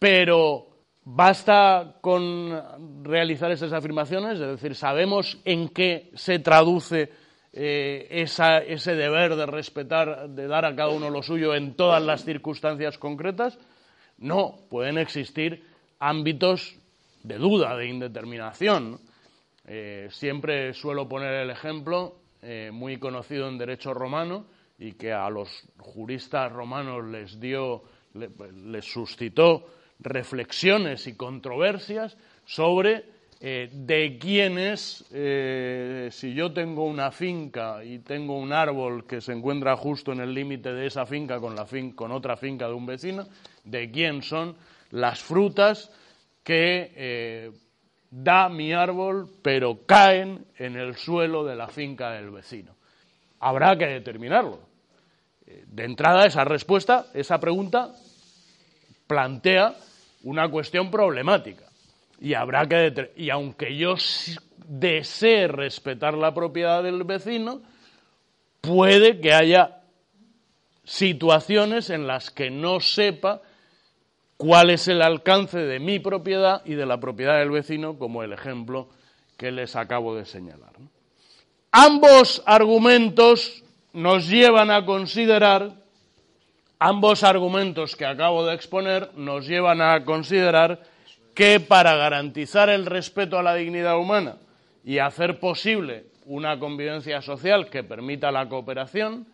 Speaker 1: Pero basta con realizar esas afirmaciones, es decir, sabemos en qué se traduce eh, ese deber de respetar, de dar a cada uno lo suyo en todas las circunstancias concretas. No, pueden existir ámbitos de duda, de indeterminación. Eh, siempre suelo poner el ejemplo, eh, muy conocido en derecho romano, y que a los juristas romanos les dio, les suscitó reflexiones y controversias sobre eh, de quién es, si yo tengo una finca y tengo un árbol que se encuentra justo en el límite de esa finca con, la con otra finca de un vecino, de quién son las frutas que eh, da mi árbol, pero caen en el suelo de la finca del vecino. habrá que determinarlo. De entrada, esa respuesta, esa pregunta, plantea una cuestión problemática. Y habrá que y aunque yo desee respetar la propiedad del vecino, puede que haya situaciones en las que no sepa cuál es el alcance de mi propiedad y de la propiedad del vecino, como el ejemplo que les acabo de señalar. Ambos argumentos nos llevan a considerar, ambos argumentos que acabo de exponer nos llevan a considerar que para garantizar el respeto a la dignidad humana y hacer posible una convivencia social que permita la cooperación,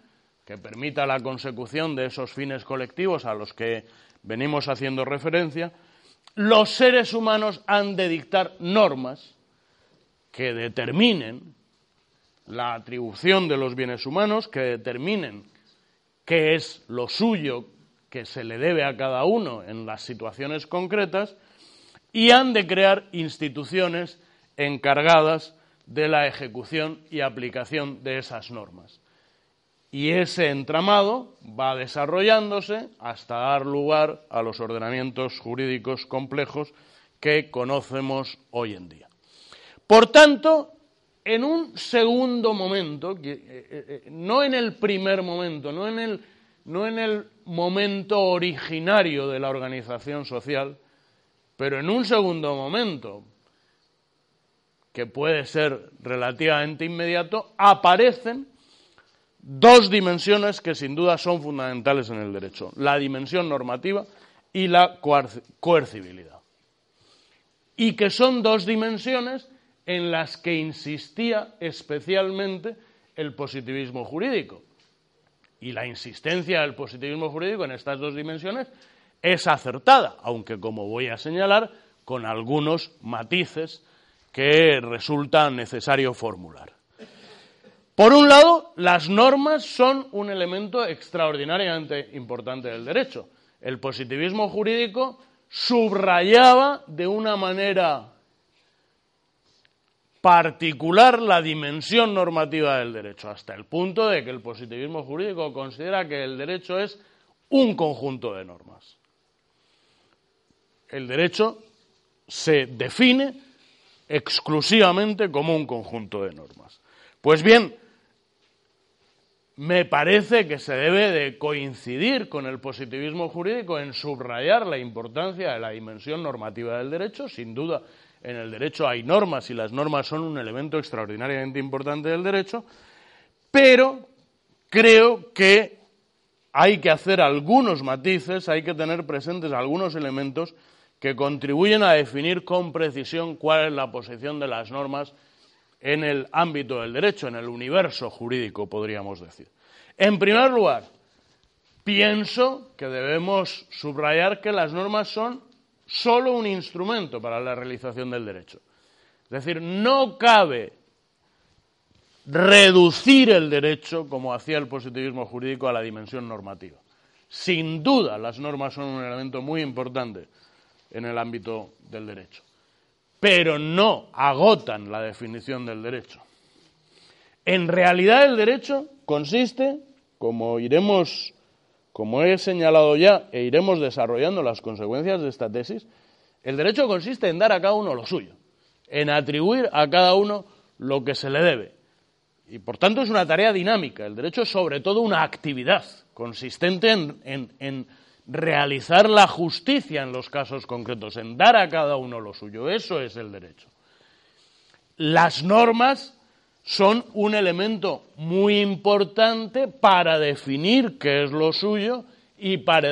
Speaker 1: que permita la consecución de esos fines colectivos a los que venimos haciendo referencia, los seres humanos han de dictar normas que determinen la atribución de los bienes humanos, que determinen qué es lo suyo que se le debe a cada uno en las situaciones concretas y han de crear instituciones encargadas de la ejecución y aplicación de esas normas. Y ese entramado va desarrollándose hasta dar lugar a los ordenamientos jurídicos complejos que conocemos hoy en día. Por tanto, en un segundo momento, eh, eh, eh, no en el primer momento, no en el, no en el momento originario de la organización social, pero en un segundo momento, que puede ser relativamente inmediato, aparecen dos dimensiones que sin duda son fundamentales en el derecho, la dimensión normativa y la coercibilidad. Y que son dos dimensiones en las que insistía especialmente el positivismo jurídico. Y la insistencia del positivismo jurídico en estas dos dimensiones es acertada, aunque como voy a señalar, con algunos matices que resulta necesario formular. Por un lado, las normas son un elemento extraordinariamente importante del derecho. El positivismo jurídico subrayaba de una manera particular la dimensión normativa del derecho, hasta el punto de que el positivismo jurídico considera que el derecho es un conjunto de normas. El derecho se define exclusivamente como un conjunto de normas. Pues bien, me parece que se debe de coincidir con el positivismo jurídico en subrayar la importancia de la dimensión normativa del derecho. Sin duda, en el derecho hay normas y las normas son un elemento extraordinariamente importante del derecho, pero creo que hay que hacer algunos matices, hay que tener presentes algunos elementos que contribuyen a definir con precisión cuál es la posición de las normas en el ámbito del derecho, en el universo jurídico, podríamos decir. En primer lugar, pienso que debemos subrayar que las normas son solo un instrumento para la realización del derecho. Es decir, no cabe reducir el derecho, como hacía el positivismo jurídico, a la dimensión normativa. Sin duda, las normas son un elemento muy importante en el ámbito del derecho pero no agotan la definición del derecho. En realidad el derecho consiste, como iremos, como he señalado ya, e iremos desarrollando las consecuencias de esta tesis, el derecho consiste en dar a cada uno lo suyo, en atribuir a cada uno lo que se le debe. Y por tanto es una tarea dinámica. El derecho es sobre todo una actividad consistente en, en realizar la justicia en los casos concretos, en dar a cada uno lo suyo. Eso es el derecho. Las normas son un elemento muy importante para definir qué es lo suyo y para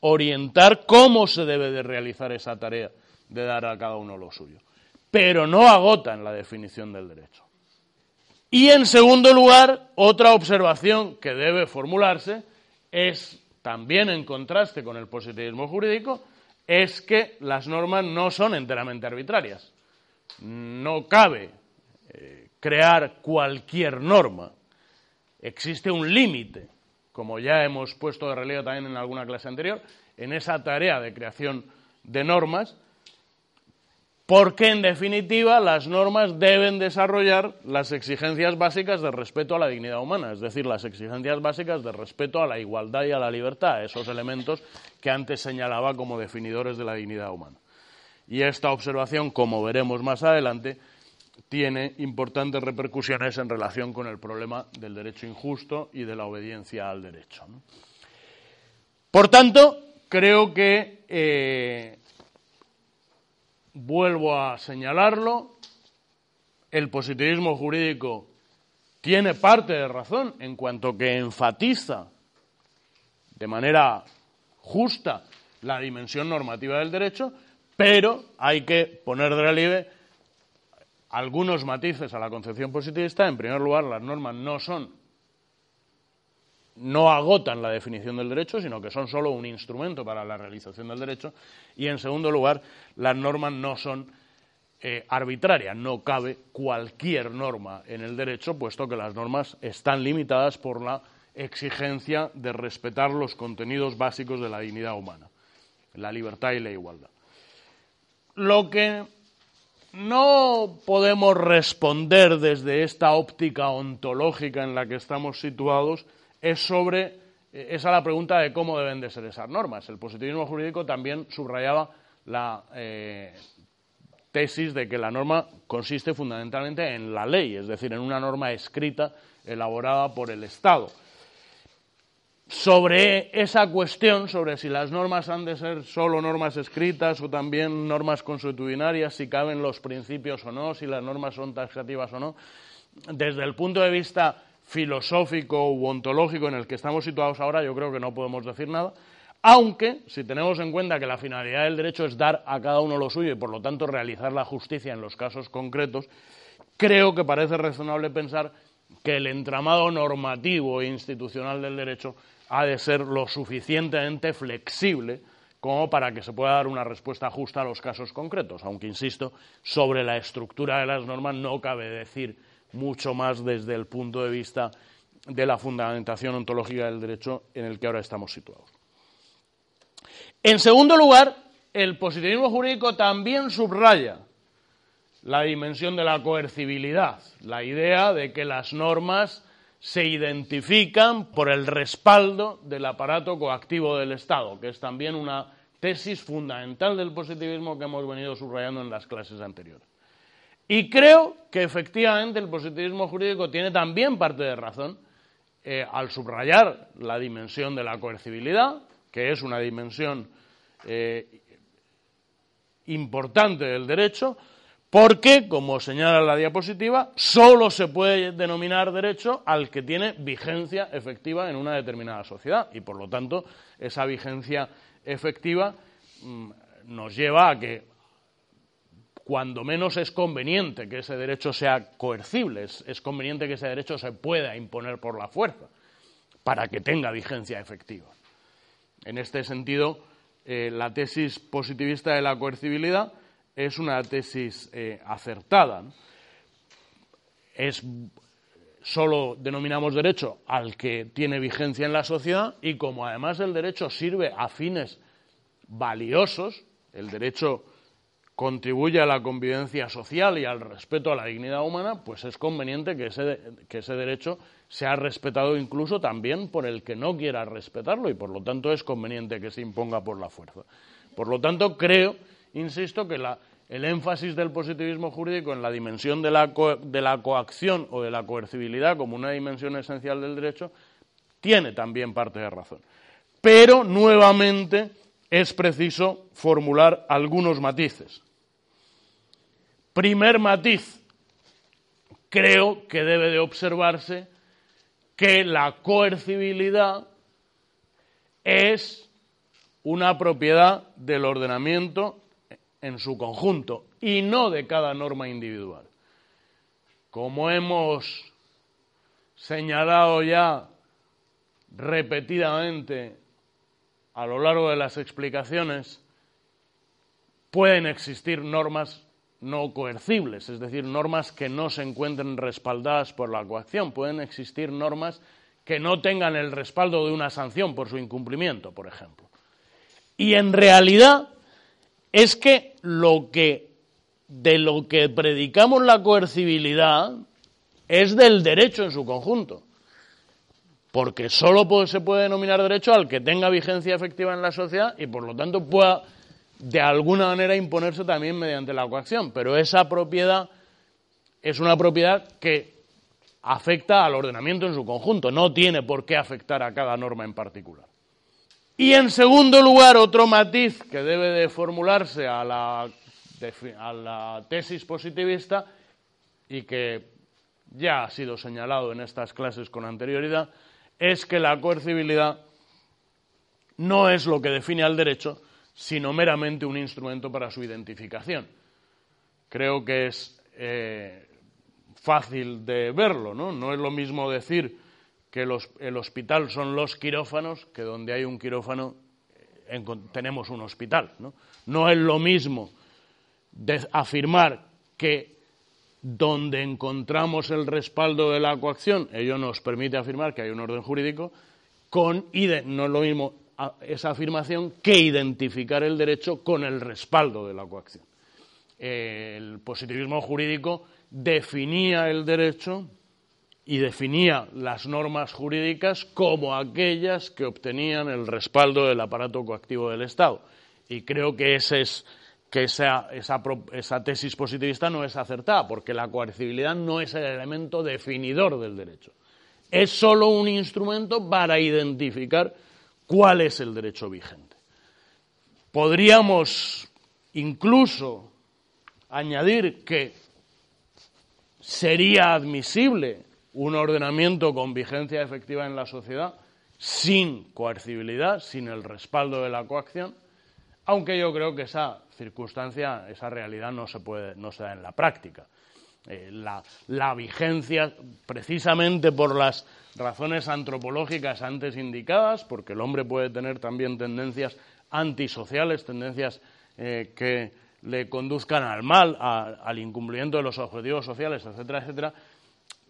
Speaker 1: orientar cómo se debe de realizar esa tarea de dar a cada uno lo suyo. Pero no agotan la definición del derecho. Y en segundo lugar, otra observación que debe formularse es también en contraste con el positivismo jurídico, es que las normas no son enteramente arbitrarias. No cabe eh, crear cualquier norma. Existe un límite, como ya hemos puesto de relieve también en alguna clase anterior, en esa tarea de creación de normas, porque en definitiva las normas deben desarrollar las exigencias básicas de respeto a la dignidad humana, es decir, las exigencias básicas de respeto a la igualdad y a la libertad, esos elementos que antes señalaba como definidores de la dignidad humana. Y esta observación, como veremos más adelante, tiene importantes repercusiones en relación con el problema del derecho injusto y de la obediencia al derecho. Por tanto, creo que eh, vuelvo a señalarlo, el positivismo jurídico tiene parte de razón en cuanto que enfatiza de manera justa la dimensión normativa del derecho, pero hay que poner de relieve algunos matices a la concepción positivista. En primer lugar, las normas no son no agotan la definición del derecho, sino que son solo un instrumento para la realización del derecho. Y, en segundo lugar, las normas no son eh, arbitrarias, no cabe cualquier norma en el derecho, puesto que las normas están limitadas por la exigencia de respetar los contenidos básicos de la dignidad humana, la libertad y la igualdad. Lo que no podemos responder desde esta óptica ontológica en la que estamos situados es sobre eh, esa la pregunta de cómo deben de ser esas normas. El positivismo jurídico también subrayaba la eh, tesis de que la norma consiste fundamentalmente en la ley, es decir, en una norma escrita elaborada por el Estado. Sobre esa cuestión, sobre si las normas han de ser solo normas escritas o también normas consuetudinarias, si caben los principios o no, si las normas son taxativas o no, desde el punto de vista filosófico u ontológico en el que estamos situados ahora, yo creo que no podemos decir nada. Aunque, si tenemos en cuenta que la finalidad del derecho es dar a cada uno lo suyo y, por lo tanto, realizar la justicia en los casos concretos, creo que parece razonable pensar que el entramado normativo e institucional del derecho ha de ser lo suficientemente flexible como para que se pueda dar una respuesta justa a los casos concretos. Aunque, insisto, sobre la estructura de las normas no cabe decir mucho más desde el punto de vista de la fundamentación ontológica del derecho en el que ahora estamos situados. En segundo lugar, el positivismo jurídico también subraya la dimensión de la coercibilidad, la idea de que las normas se identifican por el respaldo del aparato coactivo del Estado, que es también una tesis fundamental del positivismo que hemos venido subrayando en las clases anteriores. Y creo que efectivamente el positivismo jurídico tiene también parte de razón eh, al subrayar la dimensión de la coercibilidad, que es una dimensión eh, importante del derecho, porque, como señala la diapositiva, solo se puede denominar derecho al que tiene vigencia efectiva en una determinada sociedad. Y, por lo tanto, esa vigencia efectiva mm, nos lleva a que cuando menos es conveniente que ese derecho sea coercible, es, conveniente que ese derecho se pueda imponer por la fuerza para que tenga vigencia efectiva. En este sentido, eh, la tesis positivista de la coercibilidad es una tesis eh, acertada. Es solo denominamos derecho al que tiene vigencia en la sociedad y como además el derecho sirve a fines valiosos, el derecho contribuye a la convivencia social y al respeto a la dignidad humana, pues es conveniente que ese, que ese derecho sea respetado incluso también por el que no quiera respetarlo y por lo tanto es conveniente que se imponga por la fuerza. Por lo tanto, creo, insisto, que el énfasis del positivismo jurídico en la dimensión de la, de la coacción o de la coercibilidad como una dimensión esencial del derecho tiene también parte de razón. Pero, nuevamente, es preciso formular algunos matices. Primer matiz, creo que debe de observarse que la coercibilidad es una propiedad del ordenamiento en su conjunto y no de cada norma individual. Como hemos señalado ya repetidamente a lo largo de las explicaciones, pueden existir normas no coercibles, es decir, normas que no se encuentren respaldadas por la coacción. Pueden existir normas que no tengan el respaldo de una sanción por su incumplimiento, por ejemplo. Y en realidad es que lo que de lo que predicamos la coercibilidad es del derecho en su conjunto. Porque solo se puede denominar derecho al que tenga vigencia efectiva en la sociedad y por lo tanto pueda de alguna manera imponerse también mediante la coacción. Pero esa propiedad es una propiedad que afecta al ordenamiento en su conjunto, no tiene por qué afectar a cada norma en particular. Y en segundo lugar, otro matiz que debe de formularse a la, a la tesis positivista y que ya ha sido señalado en estas clases con anterioridad, es que la coercibilidad no es lo que define al derecho, sino meramente un instrumento para su identificación. Creo que es eh, fácil de verlo, ¿no? No es lo mismo decir que el hospital son los quirófanos que donde hay un quirófano eh, tenemos un hospital, ¿no? No es lo mismo afirmar que donde encontramos el respaldo de la coacción, ello nos permite afirmar que hay un orden jurídico, con no es lo mismo esa afirmación que identificar el derecho con el respaldo de la coacción. El positivismo jurídico definía el derecho y definía las normas jurídicas como aquellas que obtenían el respaldo del aparato coactivo del Estado. Y creo que ese es que esa, esa, tesis positivista no es acertada, porque la coercibilidad no es el elemento definidor del derecho. Es solo un instrumento para identificar cuál es el derecho vigente. Podríamos incluso añadir que sería admisible un ordenamiento con vigencia efectiva en la sociedad sin coercibilidad, sin el respaldo de la coacción, aunque yo creo que esa circunstancia, esa realidad no se, puede, no se da en la práctica. Eh, la, vigencia, precisamente por las razones antropológicas antes indicadas, porque el hombre puede tener también tendencias antisociales, tendencias eh, que le conduzcan al mal, al incumplimiento de los objetivos sociales, etcétera, etcétera,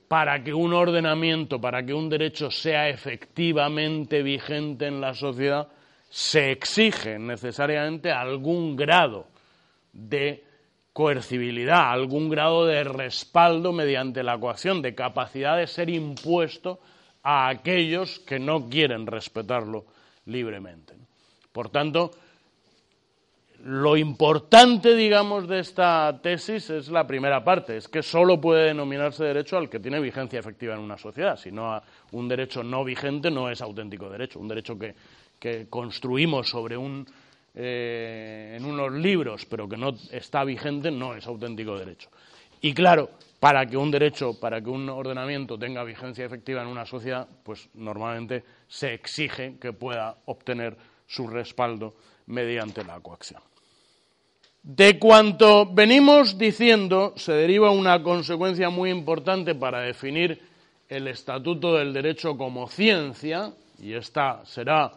Speaker 1: para que un ordenamiento, para que un derecho sea efectivamente vigente en la sociedad, se exige necesariamente algún grado de coercibilidad, algún grado de respaldo mediante la coacción, de capacidad de ser impuesto a aquellos que no quieren respetarlo libremente. Por tanto, lo importante, digamos, de esta tesis es la primera parte, es que solo puede denominarse derecho al que tiene vigencia efectiva en una sociedad, si no un derecho no vigente no es auténtico derecho, un derecho que que construimos sobre un, eh, en unos libros, pero que no está vigente, no es auténtico derecho. Y claro, para que un derecho, para que un ordenamiento tenga vigencia efectiva en una sociedad, pues normalmente se exige que pueda obtener su respaldo mediante la coacción. De cuanto venimos diciendo, se deriva una consecuencia muy importante para definir el estatuto del derecho como ciencia, y esta será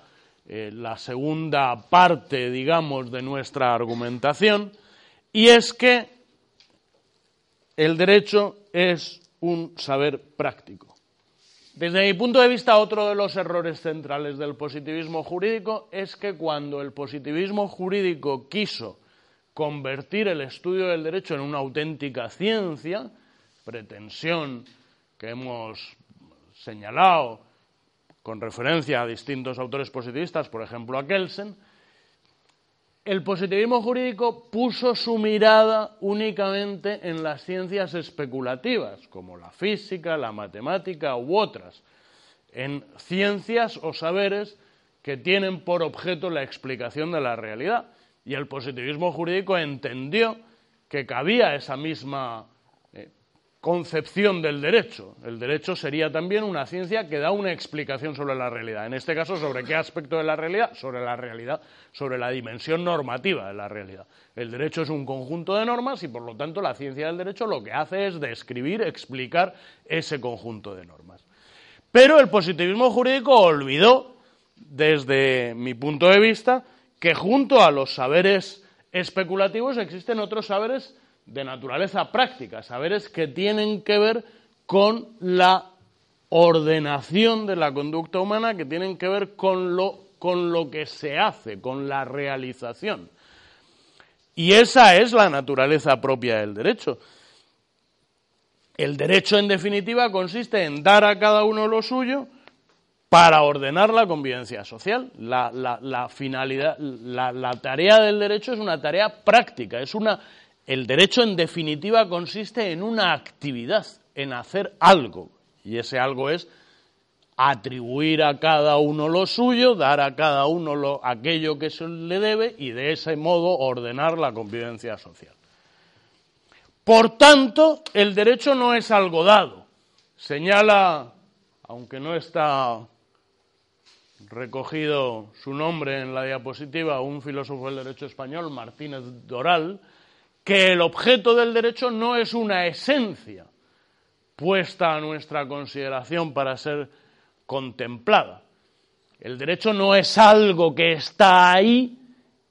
Speaker 1: eh, la segunda parte, digamos, de nuestra argumentación, y es que el derecho es un saber práctico. Desde mi punto de vista, otro de los errores centrales del positivismo jurídico es que cuando el positivismo jurídico quiso convertir el estudio del derecho en una auténtica ciencia, pretensión que hemos señalado con referencia a distintos autores positivistas, por ejemplo a Kelsen, el positivismo jurídico puso su mirada únicamente en las ciencias especulativas, como la física, la matemática u otras, en ciencias o saberes que tienen por objeto la explicación de la realidad. Y el positivismo jurídico entendió que cabía esa misma concepción del derecho. El derecho sería también una ciencia que da una explicación sobre la realidad. En este caso, ¿sobre qué aspecto de la realidad? Sobre la realidad, sobre la dimensión normativa de la realidad. El derecho es un conjunto de normas y, por lo tanto, la ciencia del derecho lo que hace es describir, explicar ese conjunto de normas. Pero el positivismo jurídico olvidó, desde mi punto de vista, que junto a los saberes especulativos existen otros saberes de naturaleza práctica, saberes que tienen que ver con la ordenación de la conducta humana, que tienen que ver con lo, con lo que se hace, con la realización. Y esa es la naturaleza propia del derecho. El derecho, en definitiva, consiste en dar a cada uno lo suyo para ordenar la convivencia social. La, finalidad, la, tarea del derecho es una tarea práctica, es una. El derecho, en definitiva, consiste en una actividad, en hacer algo. Y ese algo es atribuir a cada uno lo suyo, dar a cada uno lo, aquello que se le debe y de ese modo ordenar la convivencia social. Por tanto, el derecho no es algo dado. Señala, aunque no está recogido su nombre en la diapositiva, un filósofo del derecho español, Martínez Doral, que el objeto del derecho no es una esencia puesta a nuestra consideración para ser contemplada. El derecho no es algo que está ahí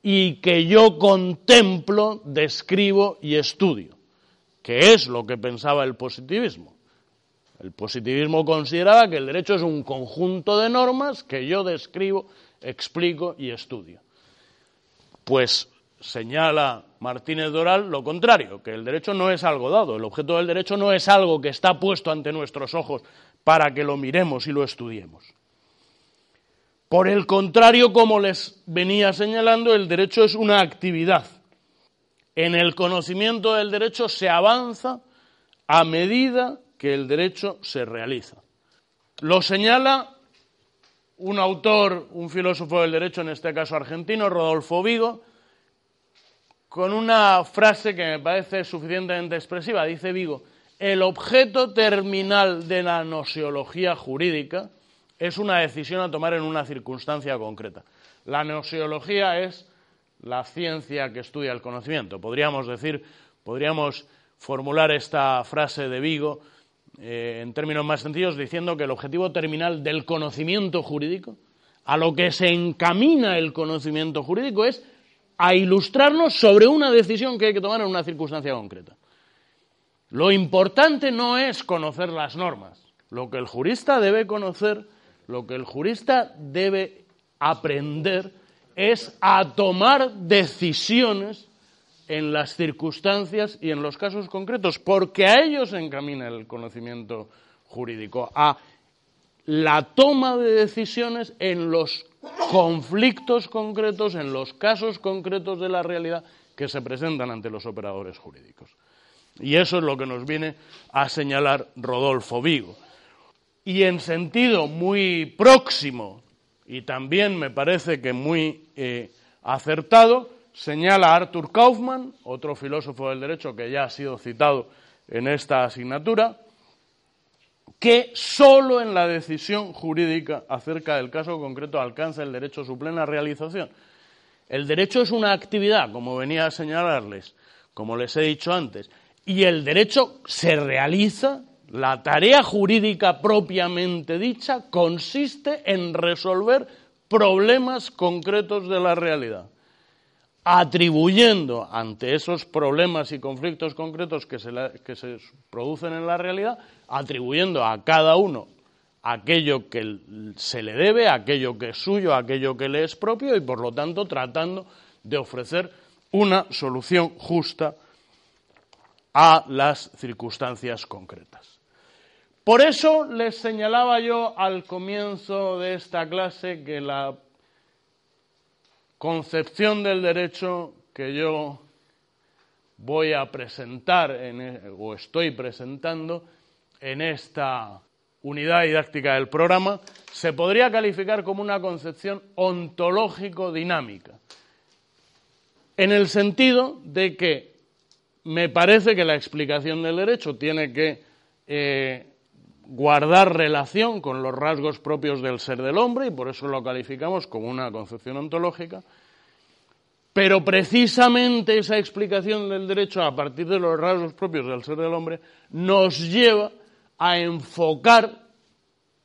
Speaker 1: y que yo contemplo, describo y estudio que es lo que pensaba el positivismo. El positivismo consideraba que el derecho es un conjunto de normas que yo describo, explico y estudio. Pues señala Martínez Doral lo contrario, que el derecho no es algo dado, el objeto del derecho no es algo que está puesto ante nuestros ojos para que lo miremos y lo estudiemos. Por el contrario, como les venía señalando, el derecho es una actividad en el conocimiento del derecho se avanza a medida que el derecho se realiza. Lo señala un autor, un filósofo del derecho, en este caso argentino, Rodolfo Vigo, con una frase que me parece suficientemente expresiva. Dice Vigo, el objeto terminal de la nociología jurídica es una decisión a tomar en una circunstancia concreta. La nociología es la ciencia que estudia el conocimiento. Podríamos decir, podríamos formular esta frase de Vigo eh, en términos más sencillos diciendo que el objetivo terminal del conocimiento jurídico, a lo que se encamina el conocimiento jurídico, es a ilustrarnos sobre una decisión que hay que tomar en una circunstancia concreta. Lo importante no es conocer las normas. Lo que el jurista debe conocer, lo que el jurista debe aprender es a tomar decisiones en las circunstancias y en los casos concretos, porque a ellos se encamina el conocimiento jurídico, a la toma de decisiones en los conflictos concretos, en los casos concretos de la realidad que se presentan ante los operadores jurídicos. Y eso es lo que nos viene a señalar Rodolfo Vigo. Y en sentido muy próximo y también me parece que muy eh, acertado, señala Arthur Kaufmann, otro filósofo del derecho que ya ha sido citado en esta asignatura, que sólo en la decisión jurídica acerca del caso concreto alcanza el derecho su plena realización. El derecho es una actividad, como venía a señalarles, como les he dicho antes, y el derecho se realiza la tarea jurídica propiamente dicha consiste en resolver problemas concretos de la realidad, atribuyendo ante esos problemas y conflictos concretos que se, que se producen en la realidad, atribuyendo a cada uno aquello que se le debe, aquello que es suyo, aquello que le es propio y por lo tanto tratando de ofrecer una solución justa a las circunstancias concretas. Por eso les señalaba yo al comienzo de esta clase que la concepción del derecho que yo voy a presentar e, o estoy presentando en esta unidad didáctica del programa se podría calificar como una concepción ontológico-dinámica, en el sentido de que me parece que la explicación del derecho tiene que eh, guardar relación con los rasgos propios del ser del hombre y por eso lo calificamos como una concepción ontológica. Pero precisamente esa explicación del derecho a partir de los rasgos propios del ser del hombre nos lleva a enfocar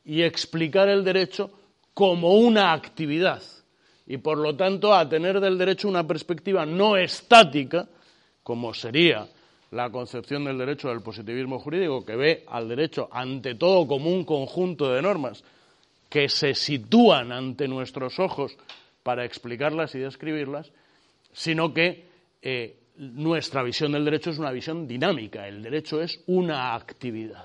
Speaker 1: y explicar el derecho como una actividad y por lo tanto a tener del derecho una perspectiva no estática, como sería la concepción del derecho del positivismo jurídico, que ve al derecho ante todo como un conjunto de normas que se sitúan ante nuestros ojos para explicarlas y describirlas, sino que eh, nuestra visión del derecho es una visión dinámica. El derecho es una actividad.